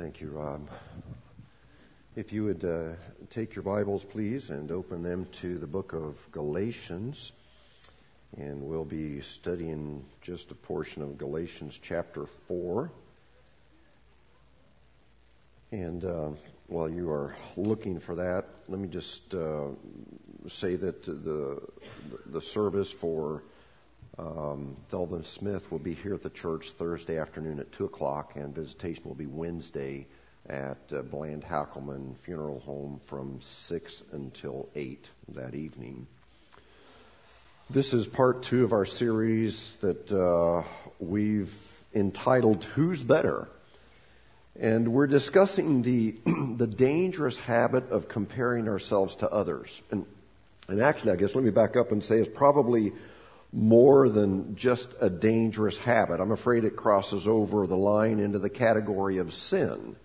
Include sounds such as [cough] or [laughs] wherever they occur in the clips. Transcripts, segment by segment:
Thank you, Rob. If you would uh, take your Bibles, please, and open them to the book of Galatians. And we'll be studying just a portion of Galatians chapter 4. And uh, while you are looking for that, let me just uh, say that the, the service for um, Delvin Smith will be here at the church Thursday afternoon at 2 o'clock, and visitation will be Wednesday at uh, Bland Hackelman Funeral Home from 6 until 8 that evening. This is part two of our series that uh, we've entitled Who's Better? And we're discussing the, [clears throat] the dangerous habit of comparing ourselves to others. And, and actually, I guess let me back up and say it's probably more than just a dangerous habit. I'm afraid it crosses over the line into the category of sin.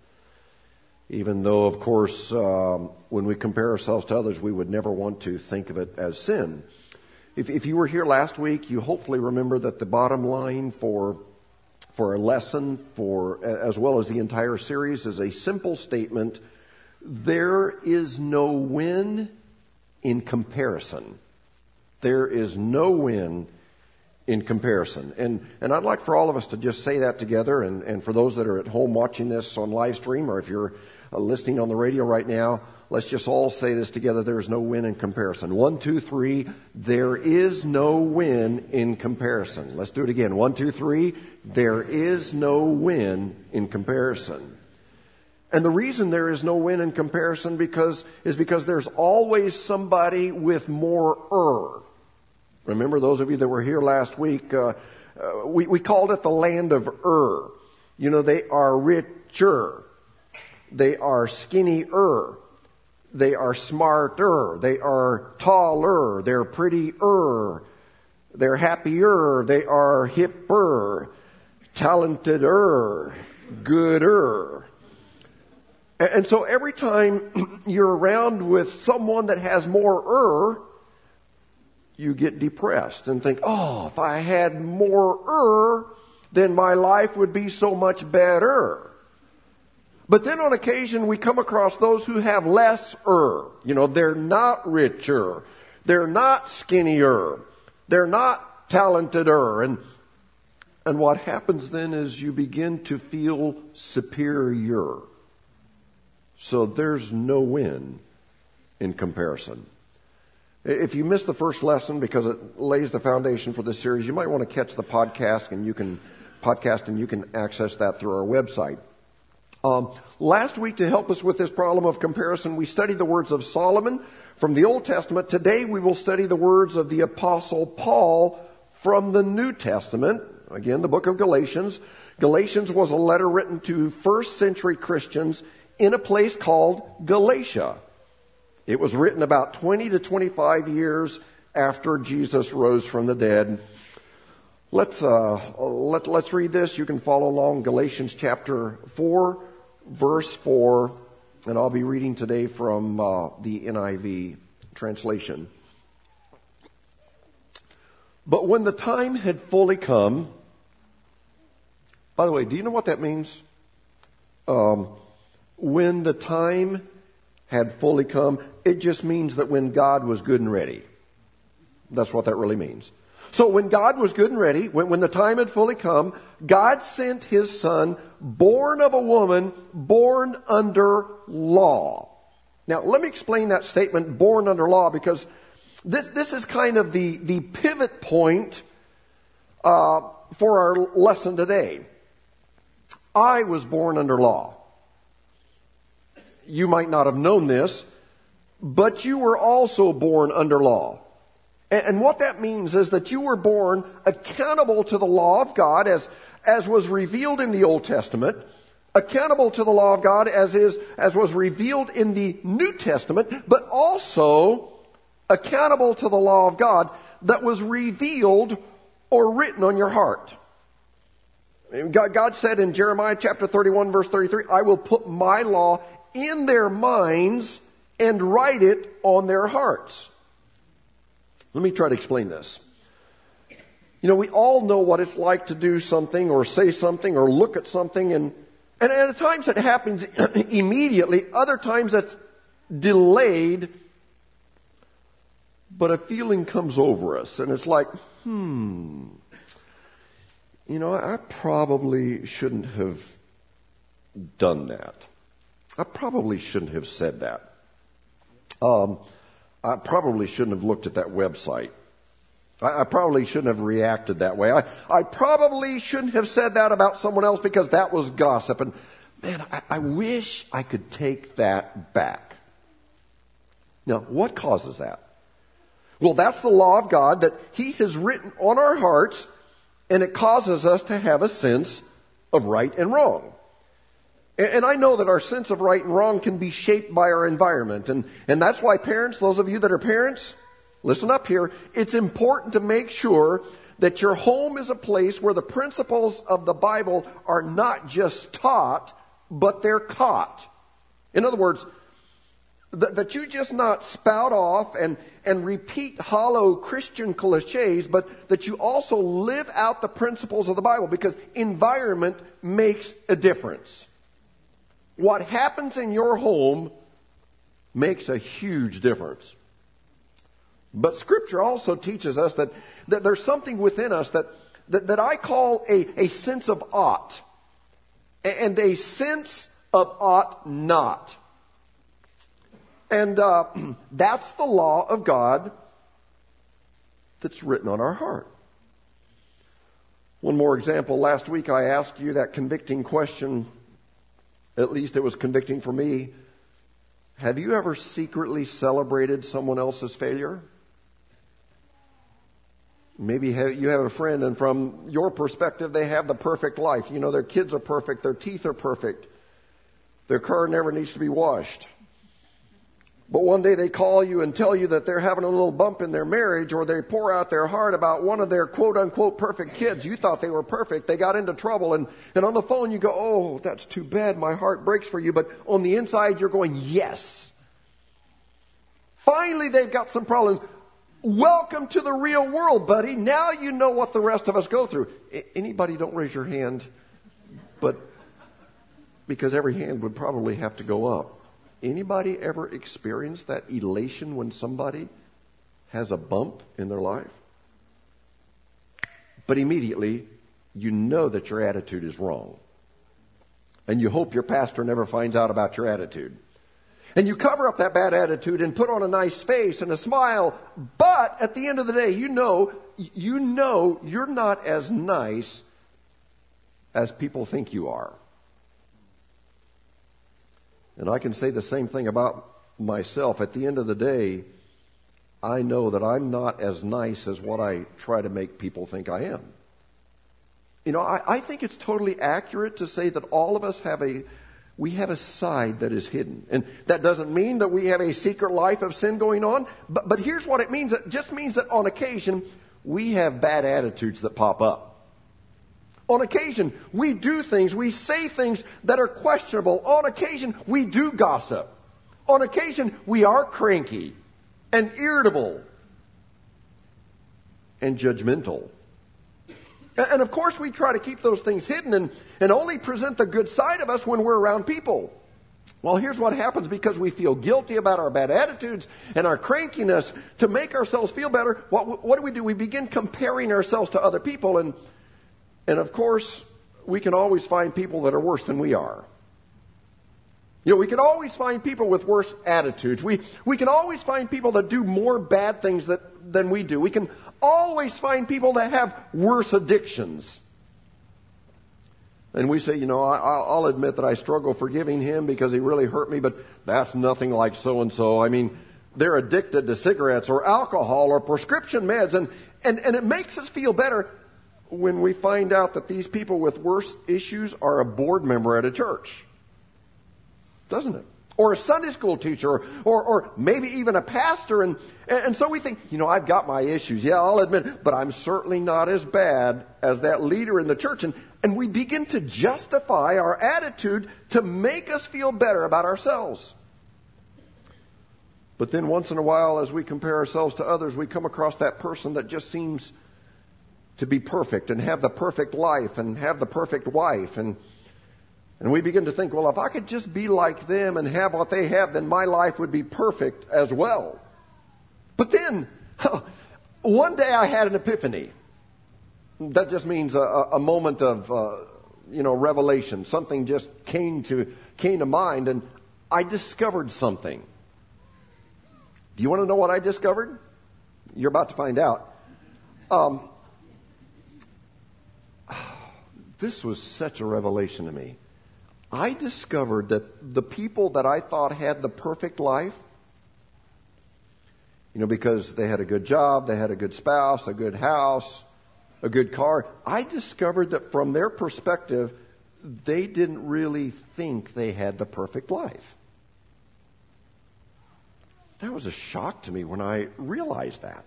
Even though, of course, um, when we compare ourselves to others, we would never want to think of it as sin. If, if you were here last week, you hopefully remember that the bottom line for for a lesson for as well as the entire series is a simple statement there is no win in comparison there is no win in comparison and and I'd like for all of us to just say that together and and for those that are at home watching this on live stream or if you're uh, listening on the radio right now Let's just all say this together. There is no win in comparison. One, two, three. There is no win in comparison. Let's do it again. One, two, three. There is no win in comparison. And the reason there is no win in comparison because, is because there's always somebody with more er. Remember those of you that were here last week, uh, uh, we, we called it the land of Ur. You know, they are richer. They are skinnier. They are smarter. They are taller. They're prettier. They're happier. They are hipper, talenteder, gooder. And so every time [clears throat] you're around with someone that has more er, you get depressed and think, oh, if I had more er, then my life would be so much better. But then on occasion we come across those who have less er. You know, they're not richer. They're not skinnier. They're not talenteder. And, and what happens then is you begin to feel superior. So there's no win in comparison. If you missed the first lesson because it lays the foundation for this series, you might want to catch the podcast and you can podcast and you can access that through our website. Um, last week, to help us with this problem of comparison, we studied the words of Solomon from the Old Testament. Today, we will study the words of the Apostle Paul from the New Testament. Again, the book of Galatians. Galatians was a letter written to first century Christians in a place called Galatia. It was written about 20 to 25 years after Jesus rose from the dead. Let's, uh, let, let's read this. You can follow along Galatians chapter 4 verse 4, and I'll be reading today from uh, the NIV translation. But when the time had fully come, by the way, do you know what that means? Um, when the time had fully come, it just means that when God was good and ready. That's what that really means. So when God was good and ready, when, when the time had fully come, God sent his son, born of a woman, born under law. Now, let me explain that statement, born under law, because this, this is kind of the, the pivot point uh, for our lesson today. I was born under law. You might not have known this, but you were also born under law. And what that means is that you were born accountable to the law of God as, as was revealed in the Old Testament, accountable to the law of God as is, as was revealed in the New Testament, but also accountable to the law of God that was revealed or written on your heart. God, said in Jeremiah chapter 31 verse 33, I will put my law in their minds and write it on their hearts. Let me try to explain this. You know, we all know what it's like to do something or say something or look at something and, and at times it happens [clears throat] immediately, other times it's delayed, but a feeling comes over us and it's like, hmm, you know, I probably shouldn't have done that. I probably shouldn't have said that. Um, I probably shouldn't have looked at that website. I, I probably shouldn't have reacted that way. I, I probably shouldn't have said that about someone else because that was gossip. And man, I, I wish I could take that back. Now, what causes that? Well, that's the law of God that He has written on our hearts, and it causes us to have a sense of right and wrong. And I know that our sense of right and wrong can be shaped by our environment. And, and that's why parents, those of you that are parents, listen up here. It's important to make sure that your home is a place where the principles of the Bible are not just taught, but they're caught. In other words, That, that you just not spout off and, and repeat hollow Christian cliches, but that you also live out the principles of the Bible because environment makes a difference. What happens in your home makes a huge difference. But Scripture also teaches us that, that there's something within us that, that, that I call a, a sense of ought and a sense of ought not. And uh, [clears throat] that's the law of God that's written on our heart. One more example. Last week I asked you that convicting question. At least it was convicting for me. Have you ever secretly celebrated someone else's failure? Maybe you have a friend, and from your perspective, they have the perfect life. You know, their kids are perfect, their teeth are perfect, their car never needs to be washed. But one day they call you and tell you that they're having a little bump in their marriage, or they pour out their heart about one of their quote unquote perfect kids. You thought they were perfect. They got into trouble. And, and on the phone you go, Oh, that's too bad. My heart breaks for you. But on the inside you're going, Yes. Finally, they've got some problems. Welcome to the real world, buddy. Now you know what the rest of us go through. Anybody don't raise your hand, but because every hand would probably have to go up. Anybody ever experienced that elation when somebody has a bump in their life? But immediately, you know that your attitude is wrong. And you hope your pastor never finds out about your attitude. And you cover up that bad attitude and put on a nice face and a smile. But at the end of the day, you know, you know you're not as nice as people think you are. And I can say the same thing about myself. At the end of the day, I know that I'm not as nice as what I try to make people think I am. You know, I, I think it's totally accurate to say that all of us have a we have a side that is hidden. And that doesn't mean that we have a secret life of sin going on, but, but here's what it means. It just means that on occasion, we have bad attitudes that pop up. On occasion, we do things, we say things that are questionable. On occasion, we do gossip. On occasion, we are cranky and irritable and judgmental. And of course, we try to keep those things hidden and, and only present the good side of us when we're around people. Well, here's what happens because we feel guilty about our bad attitudes and our crankiness. To make ourselves feel better, what, what do we do? We begin comparing ourselves to other people. And, and of course, we can always find people that are worse than we are. You know, we can always find people with worse attitudes. We, we can always find people that do more bad things that, than we do. We can always find people that have worse addictions. And we say, you know, I, will admit that I struggle forgiving him because he really hurt me, but that's nothing like so and so. I mean, they're addicted to cigarettes or alcohol or prescription meds, and, and, and it makes us feel better when we find out that these people with worse issues are a board member at a church. Doesn't it? or a Sunday school teacher, or, or, maybe even a pastor. And, and so we think, you know, I've got my issues. Yeah, I'll admit, but I'm certainly not as bad as that leader in the church. And, and we begin to justify our attitude to make us feel better about ourselves. But then once in a while, as we compare ourselves to others, we come across that person that just seems to be perfect and have the perfect life and have the perfect wife and and we begin to think, well, if I could just be like them and have what they have, then my life would be perfect as well. But then, [laughs] one day I had an epiphany. That just means a, a moment of, uh, you know, revelation. Something just came to, came to mind and I discovered something. Do you want to know what I discovered? You're about to find out. Um, this was such a revelation to me. I discovered that the people that I thought had the perfect life, you know, because they had a good job, they had a good spouse, a good house, a good car, I discovered that from their perspective, they didn't really think they had the perfect life. That was a shock to me when I realized that.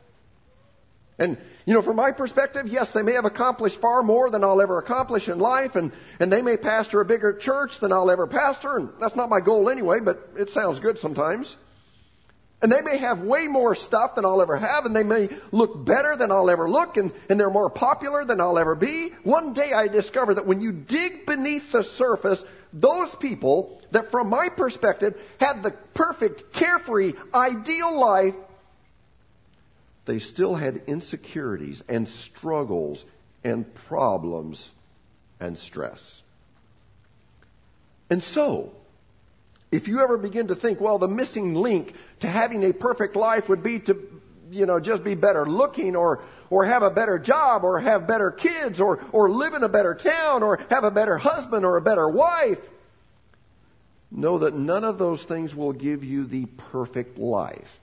And, you know, from my perspective, yes, they may have accomplished far more than I'll ever accomplish in life, and, and they may pastor a bigger church than I'll ever pastor, and that's not my goal anyway, but it sounds good sometimes. And they may have way more stuff than I'll ever have, and they may look better than I'll ever look, and, and they're more popular than I'll ever be. One day I discovered that when you dig beneath the surface, those people that from my perspective had the perfect, carefree, ideal life, they still had insecurities and struggles and problems and stress. And so, if you ever begin to think, well, the missing link to having a perfect life would be to, you know, just be better looking or, or have a better job or have better kids or, or live in a better town or have a better husband or a better wife. Know that none of those things will give you the perfect life.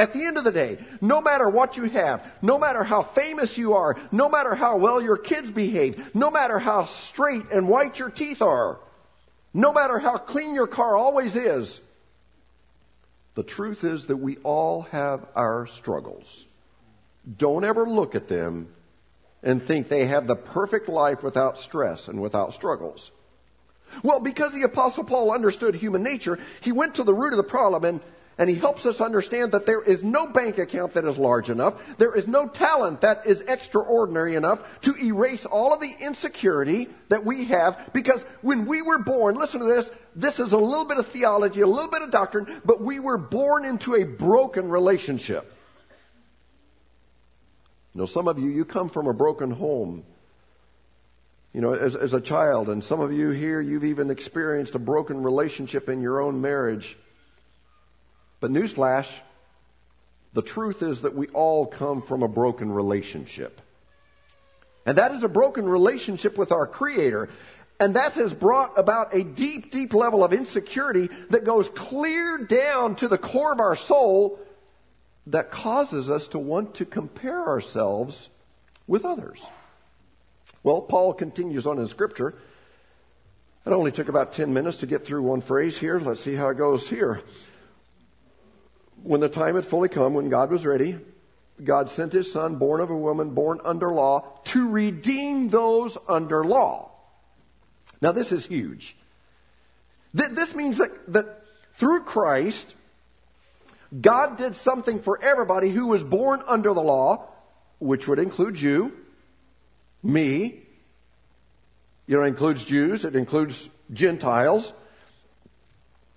At the end of the day, no matter what you have, no matter how famous you are, no matter how well your kids behave, no matter how straight and white your teeth are, no matter how clean your car always is, the truth is that we all have our struggles. Don't ever look at them and think they have the perfect life without stress and without struggles. Well, because the apostle Paul understood human nature, he went to the root of the problem and and he helps us understand that there is no bank account that is large enough. There is no talent that is extraordinary enough to erase all of the insecurity that we have because when we were born, listen to this, this is a little bit of theology, a little bit of doctrine, but we were born into a broken relationship. You know, some of you, you come from a broken home. You know, as, as a child, and some of you here, you've even experienced a broken relationship in your own marriage. But newsflash, the truth is that we all come from a broken relationship. And that is a broken relationship with our Creator. And that has brought about a deep, deep level of insecurity that goes clear down to the core of our soul that causes us to want to compare ourselves with others. Well, Paul continues on in Scripture. It only took about 10 minutes to get through one phrase here. Let's see how it goes here when the time had fully come, when God was ready, God sent his son, born of a woman, born under law, to redeem those under law. Now, this is huge. This means that, that through Christ, God did something for everybody who was born under the law, which would include you, me. You know, it includes Jews, it includes Gentiles.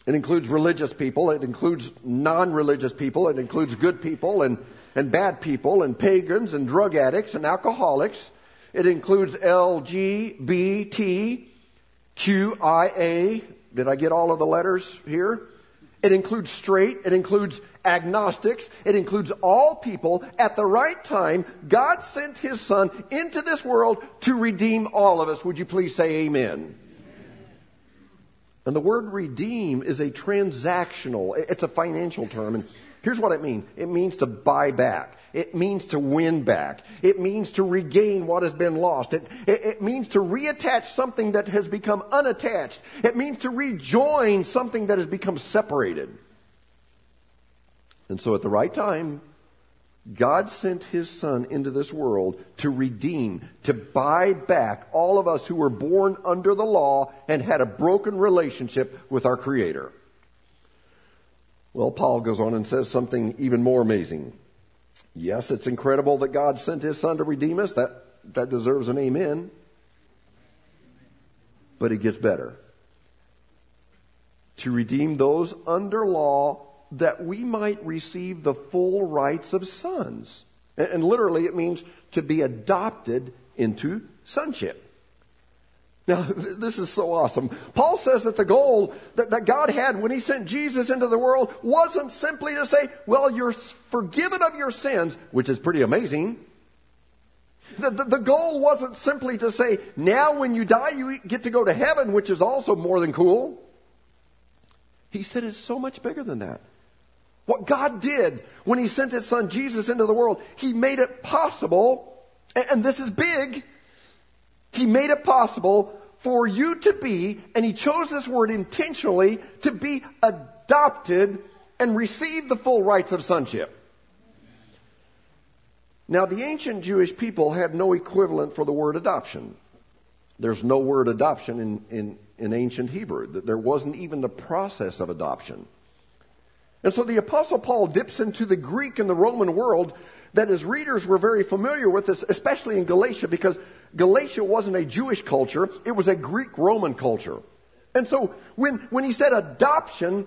It includes religious people, it includes non religious people, it includes good people and, and bad people, and pagans and drug addicts and alcoholics. It includes LGBTQIA. Did I get all of the letters here? It includes straight, it includes agnostics, it includes all people. At the right time, God sent His Son into this world to redeem all of us. Would you please say amen? And the word redeem is a transactional, it's a financial term. And here's what it means it means to buy back, it means to win back, it means to regain what has been lost, it, it, it means to reattach something that has become unattached, it means to rejoin something that has become separated. And so at the right time, God sent his son into this world to redeem, to buy back all of us who were born under the law and had a broken relationship with our creator. Well, Paul goes on and says something even more amazing. Yes, it's incredible that God sent his son to redeem us. That, that deserves an amen. But it gets better. To redeem those under law that we might receive the full rights of sons. And literally, it means to be adopted into sonship. Now, [laughs] this is so awesome. Paul says that the goal that, that God had when he sent Jesus into the world wasn't simply to say, well, you're forgiven of your sins, which is pretty amazing. The, the, the, goal wasn't simply to say, now when you die, you get to go to heaven, which is also more than cool. He said it's so much bigger than that. What God did when He sent His Son Jesus into the world, He made it possible, and this is big, He made it possible for you to be, and He chose this word intentionally, to be adopted and receive the full rights of sonship. Now, the ancient Jewish people had no equivalent for the word adoption. There's no word adoption in, in, in ancient Hebrew. There wasn't even the process of adoption. And so the Apostle Paul dips into the Greek and the Roman world that his readers were very familiar with, this, especially in Galatia, because Galatia wasn't a Jewish culture, it was a Greek Roman culture. And so when, when he said adoption,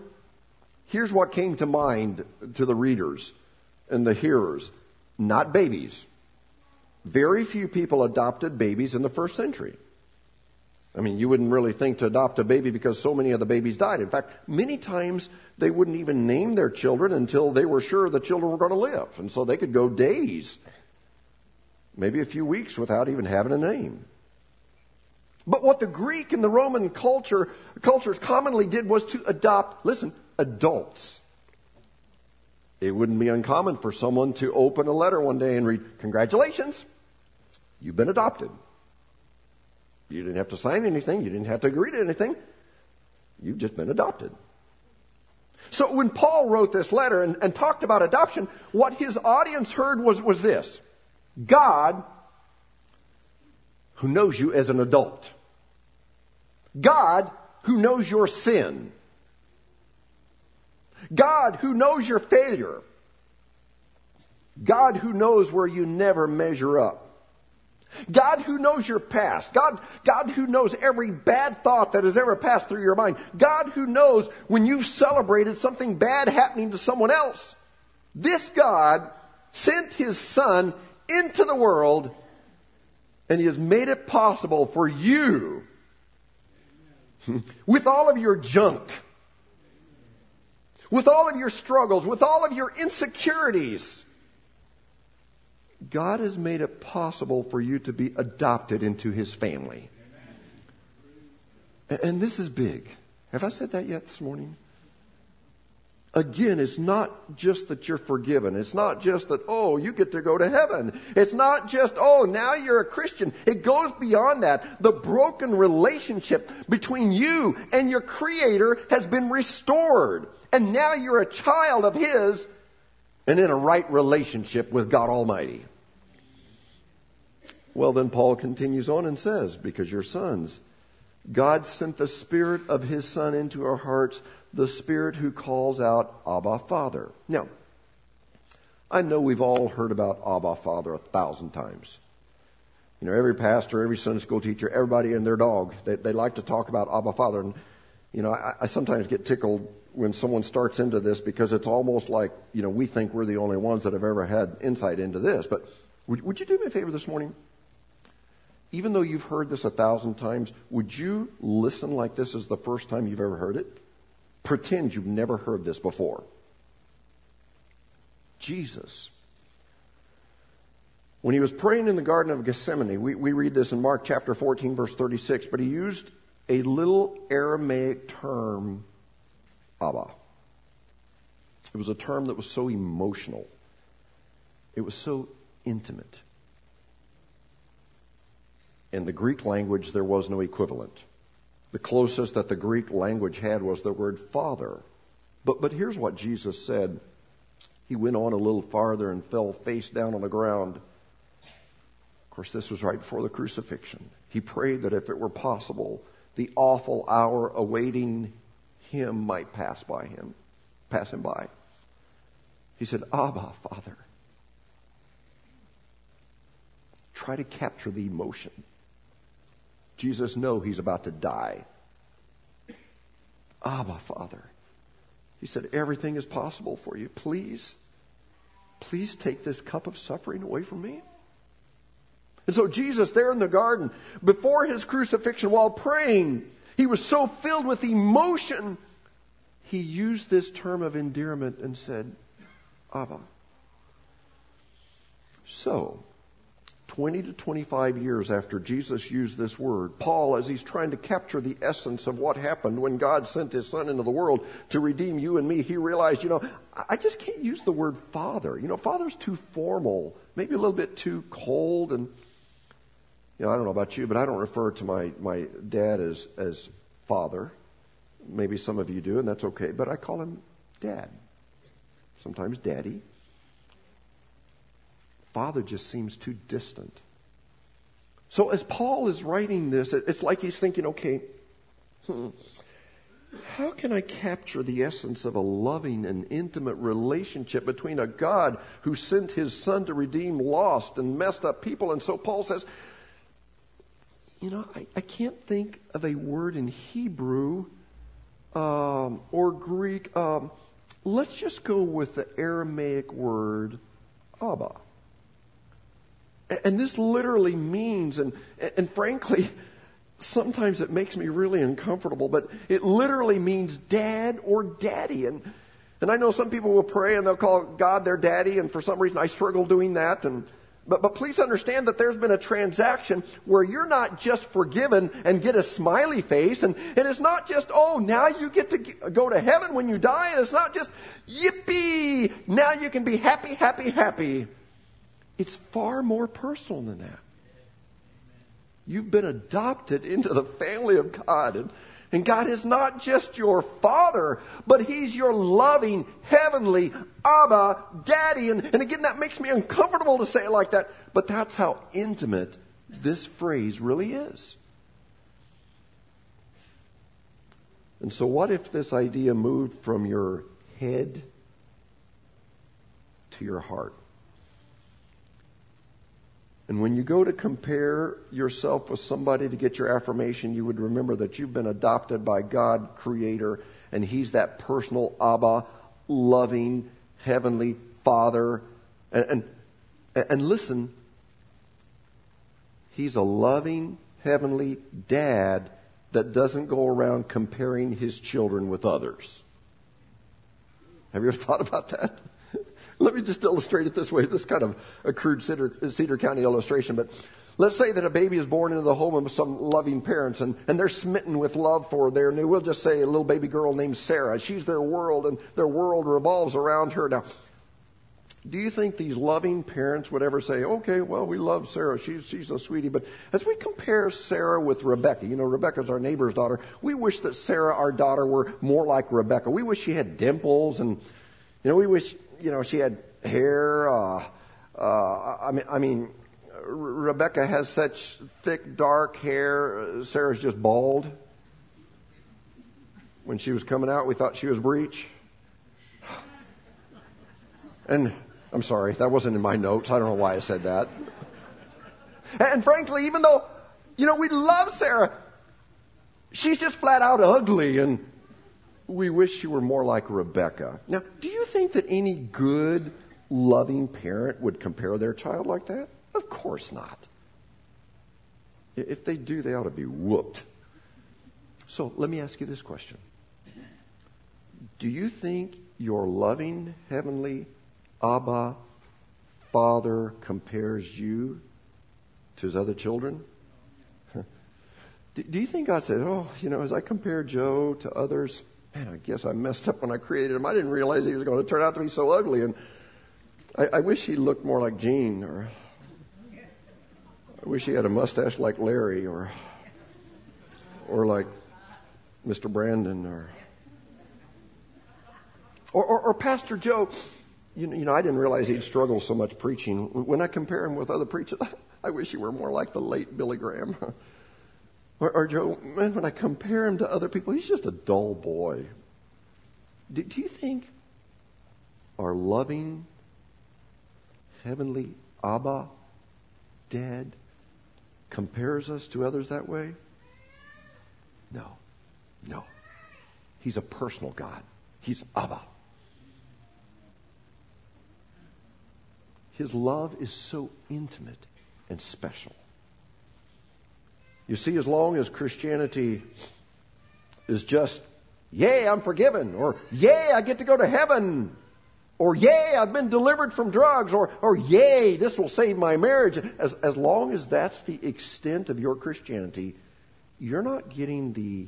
here's what came to mind to the readers and the hearers not babies. Very few people adopted babies in the first century. I mean, you wouldn't really think to adopt a baby because so many of the babies died. In fact, many times they wouldn't even name their children until they were sure the children were going to live. And so they could go days, maybe a few weeks without even having a name. But what the Greek and the Roman culture, cultures commonly did was to adopt, listen, adults. It wouldn't be uncommon for someone to open a letter one day and read, Congratulations, you've been adopted. You didn't have to sign anything, you didn't have to agree to anything. You've just been adopted. So when Paul wrote this letter and, and talked about adoption, what his audience heard was, was this God, who knows you as an adult, God, who knows your sin, God, who knows your failure, God, who knows where you never measure up. God who knows your past. God, God who knows every bad thought that has ever passed through your mind. God who knows when you've celebrated something bad happening to someone else. This God sent his son into the world and he has made it possible for you [laughs] with all of your junk, with all of your struggles, with all of your insecurities, God has made it possible for you to be adopted into his family. And this is big. Have I said that yet this morning? Again, it's not just that you're forgiven. It's not just that, oh, you get to go to heaven. It's not just, oh, now you're a Christian. It goes beyond that. The broken relationship between you and your Creator has been restored. And now you're a child of His and in a right relationship with God Almighty. Well, then Paul continues on and says, Because you're sons, God sent the Spirit of His Son into our hearts, the Spirit who calls out, Abba, Father. Now, I know we've all heard about Abba, Father a thousand times. You know, every pastor, every Sunday school teacher, everybody and their dog, they, they like to talk about Abba, Father. And, you know, I, I sometimes get tickled when someone starts into this because it's almost like, you know, we think we're the only ones that have ever had insight into this. But would, would you do me a favor this morning? Even though you've heard this a thousand times, would you listen like this is the first time you've ever heard it? Pretend you've never heard this before. Jesus. When he was praying in the Garden of Gethsemane, we, we read this in Mark chapter 14, verse 36, but he used a little Aramaic term Abba. It was a term that was so emotional. It was so intimate. In the Greek language, there was no equivalent. The closest that the Greek language had was the word father. But, but here's what Jesus said. He went on a little farther and fell face down on the ground. Of course, this was right before the crucifixion. He prayed that if it were possible, the awful hour awaiting him might pass by him, pass him by. He said, Abba, Father. Try to capture the emotion. Jesus know he's about to die. Abba, Father. He said, everything is possible for you. Please, please take this cup of suffering away from me. And so Jesus there in the garden, before his crucifixion, while praying, he was so filled with emotion, he used this term of endearment and said, Abba. So, 20 to 25 years after Jesus used this word, Paul, as he's trying to capture the essence of what happened when God sent his son into the world to redeem you and me, he realized, you know, I just can't use the word father. You know, father's too formal, maybe a little bit too cold and you know, I don't know about you, but I don't refer to my, my dad as, as father. Maybe some of you do, and that's okay, but I call him dad. Sometimes daddy. Father just seems too distant. So as Paul is writing this, it's like he's thinking, okay, hmm, how can I capture the essence of a loving and intimate relationship between a God who sent his son to redeem lost and messed up people? And so Paul says, you know, I, I can't think of a word in Hebrew um, or Greek. Um, let's just go with the Aramaic word Abba. And this literally means, and, and frankly, [laughs] sometimes it makes me really uncomfortable, but it literally means dad or daddy. And, and I know some people will pray and they'll call God their daddy, and for some reason I struggle doing that. And, but, but please understand that there's been a transaction where you're not just forgiven and get a smiley face, and, and it's not just, oh, now you get to go to heaven when you die, and it's not just, yippee, now you can be happy, happy, happy. It's far more personal than that. You've been adopted into the family of God. And, and God is not just your father, but He's your loving, heavenly Abba, Daddy. And, and again, that makes me uncomfortable to say it like that, but that's how intimate this phrase really is. And so, what if this idea moved from your head to your heart? And when you go to compare yourself with somebody to get your affirmation, you would remember that you've been adopted by God, Creator, and He's that personal Abba, loving, heavenly Father. And, and, and listen, He's a loving, heavenly dad that doesn't go around comparing his children with others. Have you ever thought about that? Let me just illustrate it this way. This kind of a crude Cedar, Cedar County illustration, but let's say that a baby is born into the home of some loving parents and, and they're smitten with love for their new, we'll just say a little baby girl named Sarah. She's their world and their world revolves around her. Now, do you think these loving parents would ever say, okay, well, we love Sarah. She's, she's a sweetie. But as we compare Sarah with Rebecca, you know, Rebecca's our neighbor's daughter. We wish that Sarah, our daughter, were more like Rebecca. We wish she had dimples and, you know, we wish you know, she had hair. Uh, uh, I mean, I mean, Rebecca has such thick, dark hair. Sarah's just bald. When she was coming out, we thought she was breech. And I'm sorry, that wasn't in my notes. I don't know why I said that. And frankly, even though, you know, we love Sarah, she's just flat out ugly and we wish you were more like Rebecca. Now, do you think that any good, loving parent would compare their child like that? Of course not. If they do, they ought to be whooped. So let me ask you this question Do you think your loving heavenly Abba Father compares you to his other children? [laughs] Do you think God said, Oh, you know, as I compare Joe to others, man, I guess I messed up when I created him. I didn't realize he was going to turn out to be so ugly. And I, I wish he looked more like Gene, or I wish he had a mustache like Larry, or or like Mr. Brandon, or or, or, or Pastor Joe. You know, you know, I didn't realize he'd struggle so much preaching. When I compare him with other preachers, [laughs] I wish he were more like the late Billy Graham. [laughs] Or, or Joe, man, when I compare him to other people, he's just a dull boy. Do, do you think our loving, heavenly Abba, Dad, compares us to others that way? No. No. He's a personal God. He's Abba. His love is so intimate and special. You see, as long as Christianity is just, yay, I'm forgiven, or yay, I get to go to heaven, or yay, I've been delivered from drugs, or, or yay, this will save my marriage, as, as long as that's the extent of your Christianity, you're not getting the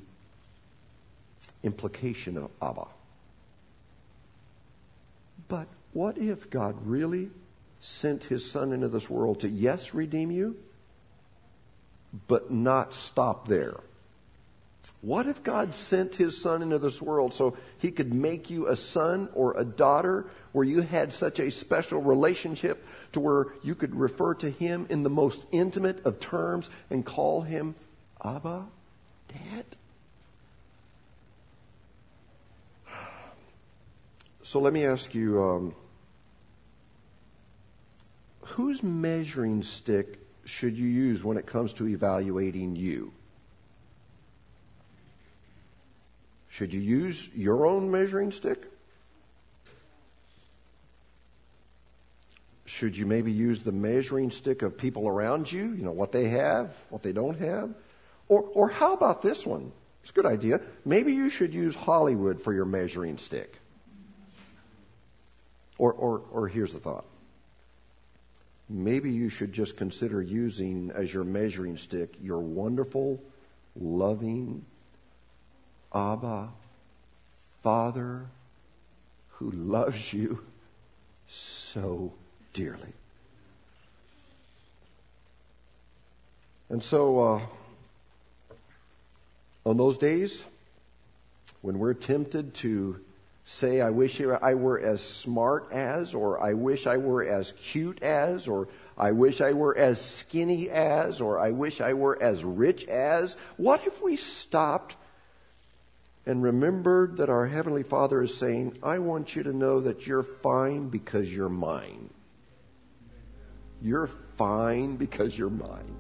implication of Abba. But what if God really sent his son into this world to, yes, redeem you? But not stop there? What if God sent his son into this world so he could make you a son or a daughter where you had such a special relationship to where you could refer to him in the most intimate of terms and call him Abba, Dad? So let me ask you um, whose measuring stick should you use when it comes to evaluating you? Should you use your own measuring stick? Should you maybe use the measuring stick of people around you? You know, what they have, what they don't have? Or, or how about this one? It's a good idea. Maybe you should use Hollywood for your measuring stick. Or, or, or here's the thought. Maybe you should just consider using as your measuring stick your wonderful, loving Abba, Father, who loves you so dearly. And so, uh, on those days when we're tempted to say, I wish I were as smart as, or I wish I were as cute as, or I wish I were as skinny as, or I wish I were as rich as, what if we stopped and remembered that our Heavenly Father is saying, I want you to know that you're fine because you're mine. You're fine because you're mine.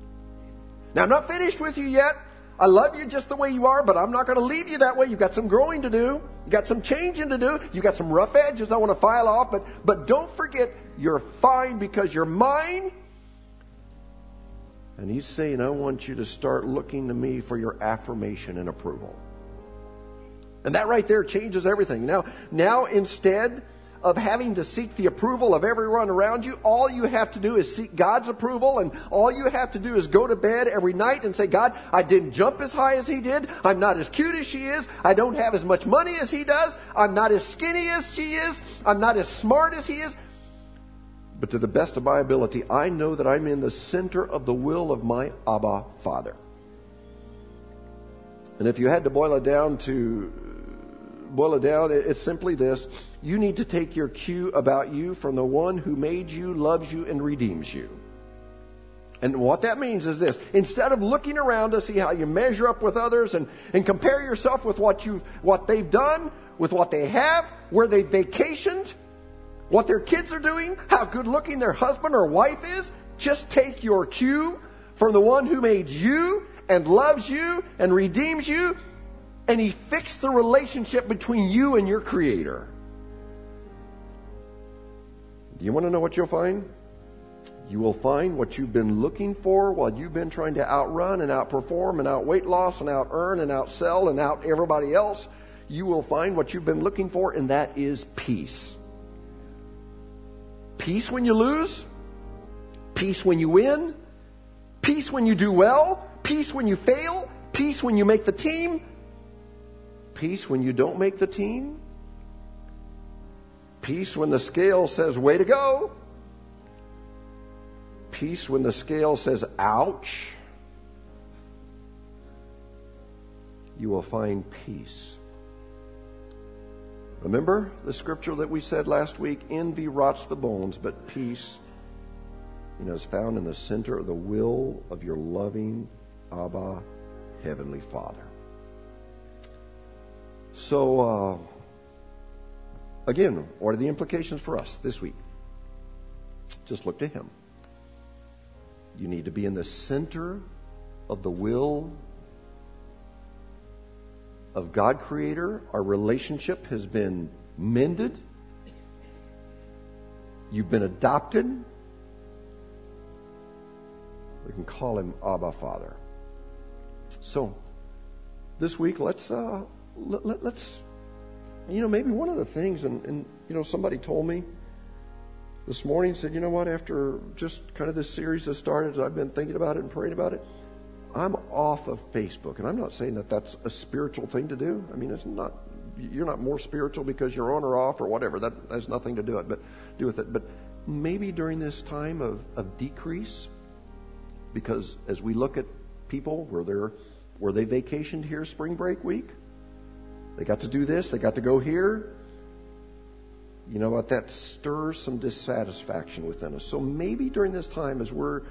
Now, I'm not finished with you yet. I love you just the way you are, but I'm not going to leave you that way. You've got some growing to do. You've got some changing to do. You've got some rough edges I want to file off, but, but don't forget, you're fine because you're mine. And he's saying, I want you to start looking to me for your affirmation and approval. And that right there changes everything. Now, now instead, of having to seek the approval of everyone around you. All you have to do is seek God's approval, and all you have to do is go to bed every night and say, God, I didn't jump as high as he did. I'm not as cute as she is. I don't have as much money as he does. I'm not as skinny as she is. I'm not as smart as he is. But to the best of my ability, I know that I'm in the center of the will of my Abba Father. And if you had to boil it down to boil it down, it's simply this. You need to take your cue about you from the one who made you, loves you, and redeems you. And what that means is this. Instead of looking around to see how you measure up with others and, and compare yourself with what you what they've done, with what they have, where they vacationed, what their kids are doing, how good looking their husband or wife is, just take your cue from the one who made you and loves you and redeems you and he fixed the relationship between you and your creator. Do you want to know what you'll find? You will find what you've been looking for while you've been trying to outrun and outperform and out weight loss and out earn and outsell and out everybody else. You will find what you've been looking for, and that is peace. Peace when you lose, peace when you win, peace when you do well, peace when you fail, peace when you make the team, Peace when you don't make the team. Peace when the scale says, way to go. Peace when the scale says, ouch. You will find peace. Remember the scripture that we said last week? Envy rots the bones, but peace you know, is found in the center of the will of your loving Abba, Heavenly Father. So, uh, again, what are the implications for us this week? Just look to Him. You need to be in the center of the will of God Creator. Our relationship has been mended. You've been adopted. We can call him Abba Father. So, this week, let's uh, let, us you know, maybe one of the things, and, and, you know, somebody told me this morning, said, you know what, after just kind of this series has started, I've been thinking about it and praying about it, I'm off of Facebook. And I'm not saying that that's a spiritual thing to do. I mean, it's not, you're not more spiritual because you're on or off or whatever. That has nothing to do it, but do with it. But maybe during this time of, of decrease, because as we look at people where they're, where they vacationed here spring break week, they got to do this, they got to go here. You know what? That stirs some dissatisfaction within us. So maybe during this time, as we're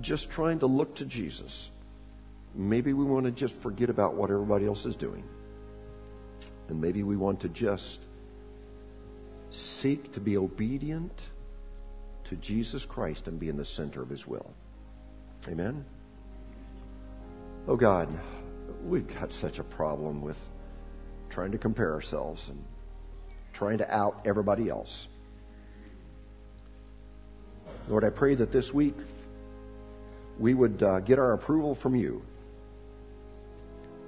just trying to look to Jesus, maybe we want to just forget about what everybody else is doing. And maybe we want to just seek to be obedient to Jesus Christ and be in the center of His will. Amen? Oh God, we've got such a problem with trying to compare ourselves and trying to out everybody else. Lord, I pray that this week we would uh, get our approval from you.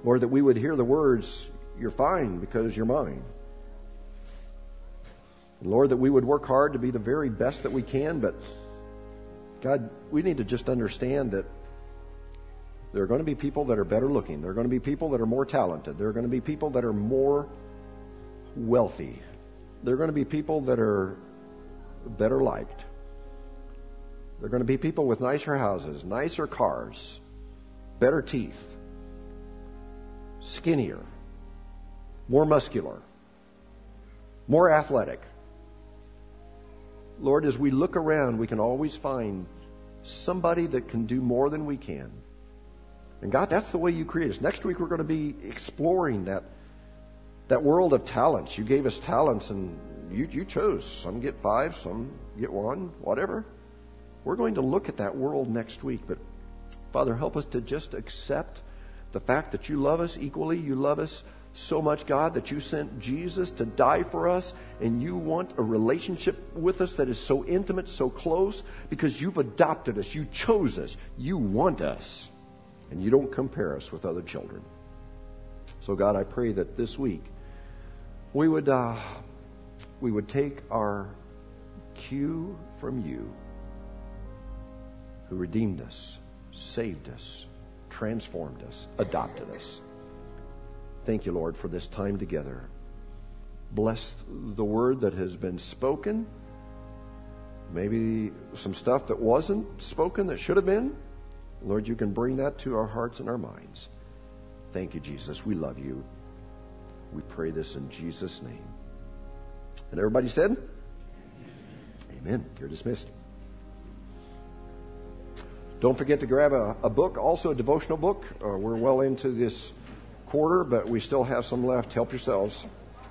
Lord, that we would hear the words, You're fine because you're mine. Lord, that we would work hard to be the very best that we can, but God, we need to just understand that there are going to be people that are better looking. There are going to be people that are more talented. There are going to be people that are more wealthy. There are going to be people that are better liked. There are going to be people with nicer houses, nicer cars, better teeth, skinnier, more muscular, more athletic. Lord, as we look around, we can always find somebody that can do more than we can. And God, that's the way you create us. Next week we're going to be exploring that that world of talents. You gave us talents and you, you chose. Some get five, some get one, whatever. We're going to look at that world next week. But Father, help us to just accept the fact that you love us equally. You love us so much, God, that you sent Jesus to die for us, and you want a relationship with us that is so intimate, so close, because you've adopted us. You chose us. You want us. And you don't compare us with other children. So, God, I pray that this week we would, uh, we would take our cue from you, who redeemed us, saved us, transformed us, adopted us. Thank you, Lord, for this time together. Bless the word that has been spoken. Maybe some stuff that wasn't spoken that should have been. Lord, you can bring that to our hearts and our minds. Thank you, Jesus. We love you. We pray this in Jesus' name. And everybody said, Amen. You're dismissed. Don't forget to grab a, a book, also a devotional book. Uh, we're well into this quarter, but we still have some left. Help yourselves.